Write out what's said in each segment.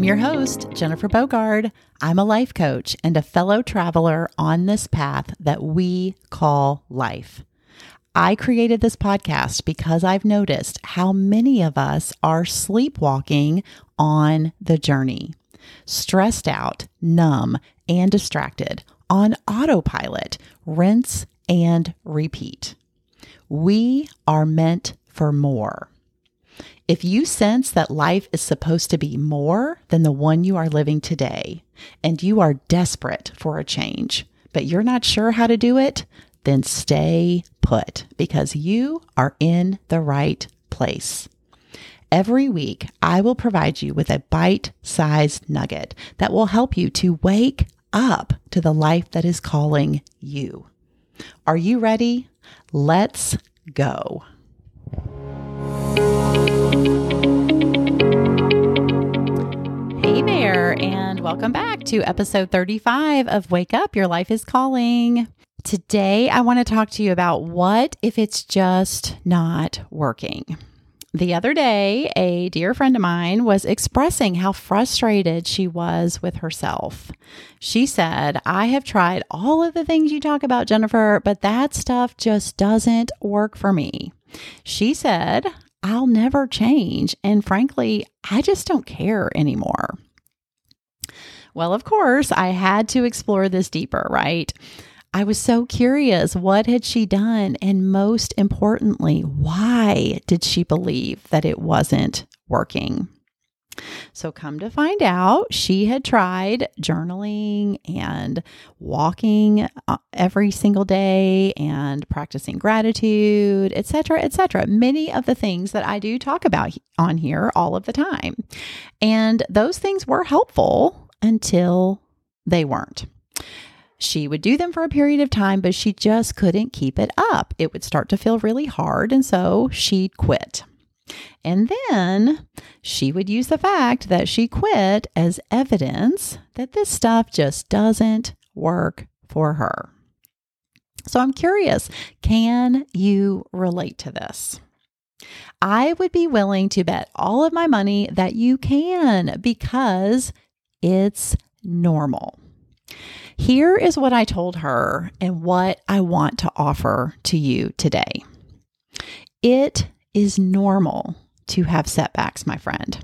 I'm your host, Jennifer Bogard. I'm a life coach and a fellow traveler on this path that we call life. I created this podcast because I've noticed how many of us are sleepwalking on the journey, stressed out, numb, and distracted, on autopilot, rinse and repeat. We are meant for more. If you sense that life is supposed to be more than the one you are living today, and you are desperate for a change, but you're not sure how to do it, then stay put because you are in the right place. Every week, I will provide you with a bite sized nugget that will help you to wake up to the life that is calling you. Are you ready? Let's go. Welcome back to episode 35 of Wake Up Your Life is Calling. Today, I want to talk to you about what if it's just not working. The other day, a dear friend of mine was expressing how frustrated she was with herself. She said, I have tried all of the things you talk about, Jennifer, but that stuff just doesn't work for me. She said, I'll never change. And frankly, I just don't care anymore. Well, of course, I had to explore this deeper, right? I was so curious. What had she done? And most importantly, why did she believe that it wasn't working? So, come to find out, she had tried journaling and walking uh, every single day and practicing gratitude, etc., etc. Many of the things that I do talk about on here all of the time. And those things were helpful until they weren't. She would do them for a period of time, but she just couldn't keep it up. It would start to feel really hard, and so she'd quit. And then she would use the fact that she quit as evidence that this stuff just doesn't work for her. So I'm curious can you relate to this? I would be willing to bet all of my money that you can because it's normal. Here is what I told her and what I want to offer to you today. It is normal to have setbacks, my friend.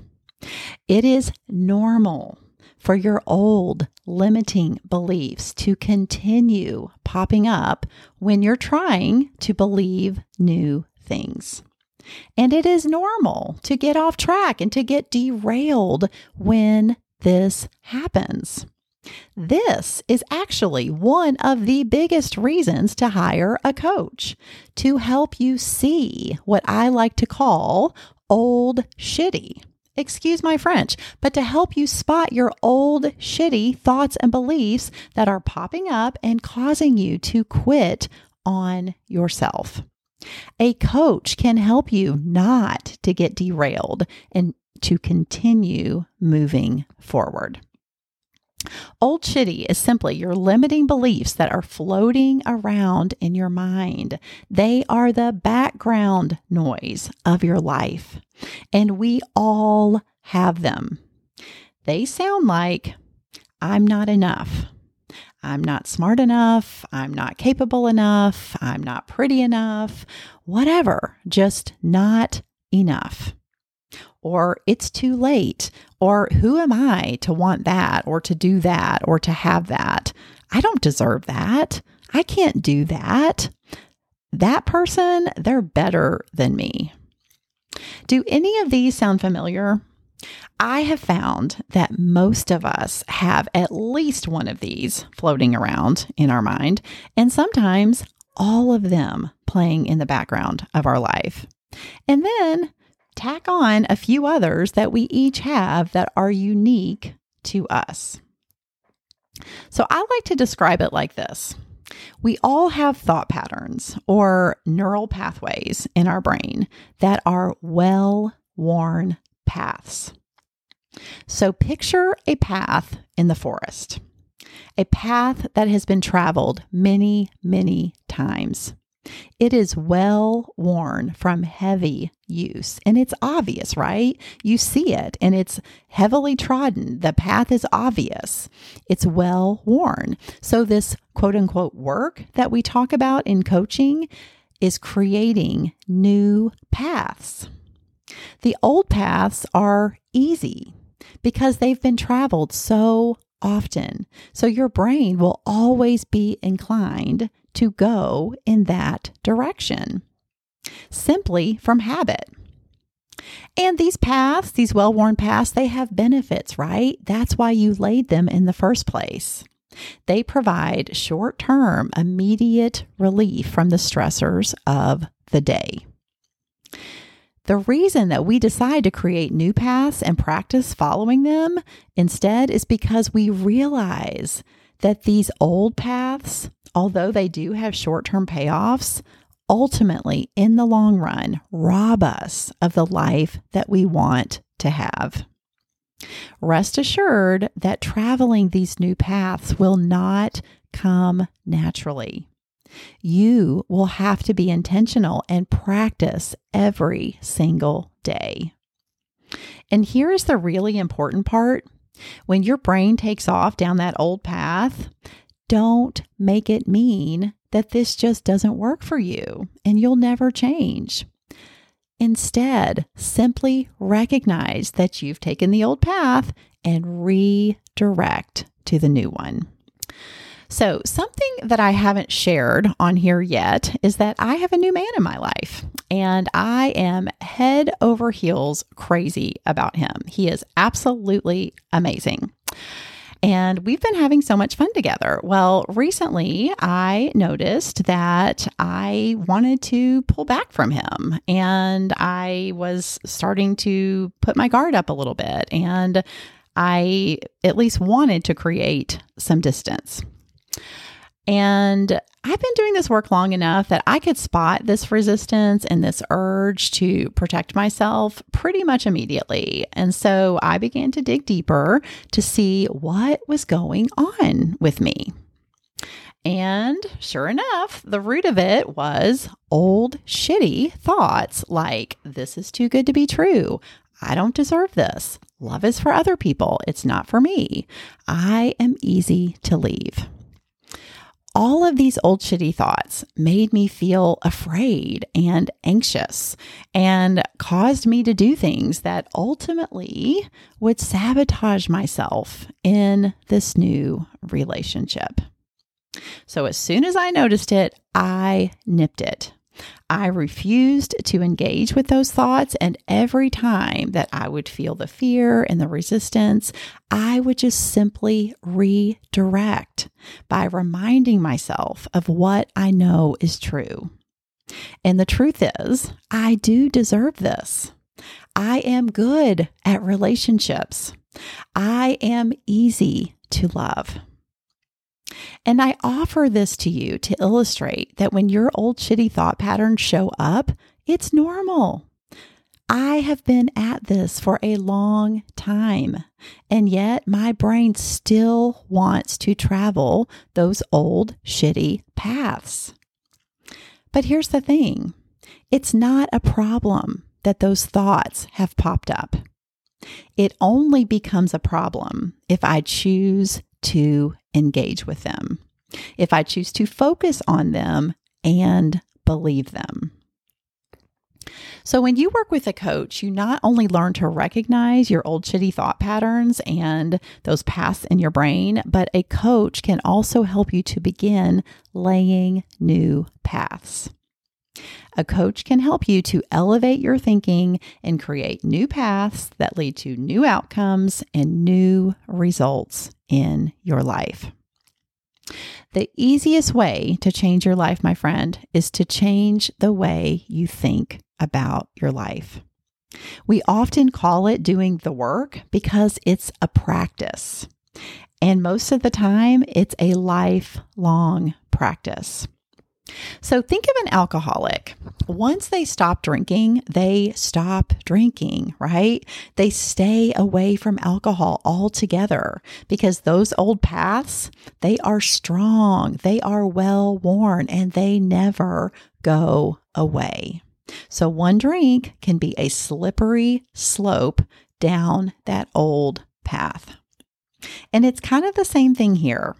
It is normal for your old limiting beliefs to continue popping up when you're trying to believe new things. And it is normal to get off track and to get derailed when this happens. This is actually one of the biggest reasons to hire a coach to help you see what I like to call old shitty. Excuse my French, but to help you spot your old shitty thoughts and beliefs that are popping up and causing you to quit on yourself. A coach can help you not to get derailed and to continue moving forward. Old shitty is simply your limiting beliefs that are floating around in your mind. They are the background noise of your life, and we all have them. They sound like, I'm not enough. I'm not smart enough. I'm not capable enough. I'm not pretty enough. Whatever, just not enough or it's too late, or who am I to want that, or to do that, or to have that? I don't deserve that. I can't do that. That person, they're better than me. Do any of these sound familiar? I have found that most of us have at least one of these floating around in our mind, and sometimes all of them playing in the background of our life. And then tack on a few others that we each have that are unique to us. So I like to describe it like this we all have thought patterns or neural pathways in our brain that are well worn paths. So picture a path in the forest, a path that has been traveled many, many times. It is well worn from heavy use, and it's obvious, right? You see it, and it's heavily trodden. The path is obvious, it's well worn. So, this quote unquote work that we talk about in coaching is creating new paths. The old paths are easy because they've been traveled so often. So your brain will always be inclined to go in that direction simply from habit. And these paths, these well worn paths, they have benefits, right? That's why you laid them in the first place. They provide short term, immediate relief from the stressors of the day. The reason that we decide to create new paths and practice following them instead is because we realize that these old paths, although they do have short term payoffs, ultimately, in the long run, rob us of the life that we want to have. Rest assured that traveling these new paths will not come naturally. You will have to be intentional and practice every single day. And here is the really important part when your brain takes off down that old path, don't make it mean that this just doesn't work for you and you'll never change. Instead, simply recognize that you've taken the old path and redirect to the new one. So, something that I haven't shared on here yet is that I have a new man in my life and I am head over heels crazy about him. He is absolutely amazing. And we've been having so much fun together. Well, recently I noticed that I wanted to pull back from him and I was starting to put my guard up a little bit. And I at least wanted to create some distance. And I've been doing this work long enough that I could spot this resistance and this urge to protect myself pretty much immediately. And so I began to dig deeper to see what was going on with me. And sure enough, the root of it was old, shitty thoughts like, this is too good to be true. I don't deserve this. Love is for other people. It's not for me. I am easy to leave all of these old shitty thoughts made me feel afraid and anxious and caused me to do things that ultimately would sabotage myself in this new relationship. So, as soon as I noticed it, I nipped it. I refused to engage with those thoughts. And every time that I would feel the fear and the resistance, I would just simply redirect by reminding myself of what I know is true. And the truth is, I do deserve this. I am good at relationships. I am easy to love. And I offer this to you to illustrate that when your old shitty thought patterns show up, it's normal. I have been at this for a long time, and yet my brain still wants to travel those old shitty paths. But here's the thing it's not a problem that those thoughts have popped up. It only becomes a problem if I choose to engage with them, if I choose to focus on them and believe them. So, when you work with a coach, you not only learn to recognize your old shitty thought patterns and those paths in your brain, but a coach can also help you to begin laying new paths. A coach can help you to elevate your thinking and create new paths that lead to new outcomes and new results in your life. The easiest way to change your life, my friend, is to change the way you think about your life. We often call it doing the work because it's a practice. And most of the time, it's a lifelong practice. So think of an alcoholic. Once they stop drinking, they stop drinking, right? They stay away from alcohol altogether because those old paths, they are strong, they are well worn, and they never go away. So one drink can be a slippery slope down that old path. And it's kind of the same thing here.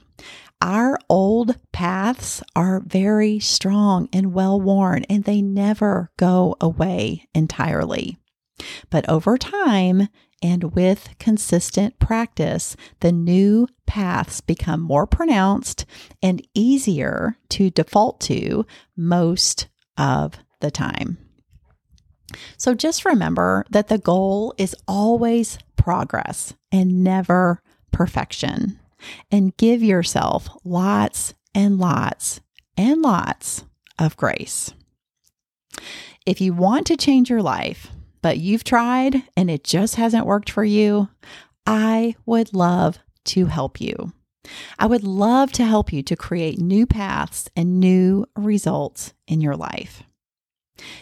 Our old paths are very strong and well worn, and they never go away entirely. But over time, and with consistent practice, the new paths become more pronounced and easier to default to most of the time. So just remember that the goal is always progress and never perfection and give yourself lots and lots and lots of grace. If you want to change your life, but you've tried and it just hasn't worked for you, I would love to help you. I would love to help you to create new paths and new results in your life.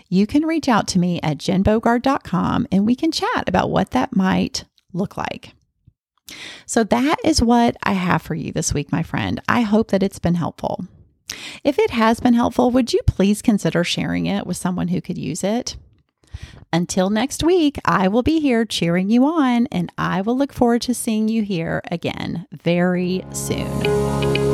You can reach out to me at jenbogard.com and we can chat about what that might look like. So that is what I have for you this week, my friend. I hope that it's been helpful. If it has been helpful, would you please consider sharing it with someone who could use it? Until next week, I will be here cheering you on, and I will look forward to seeing you here again very soon.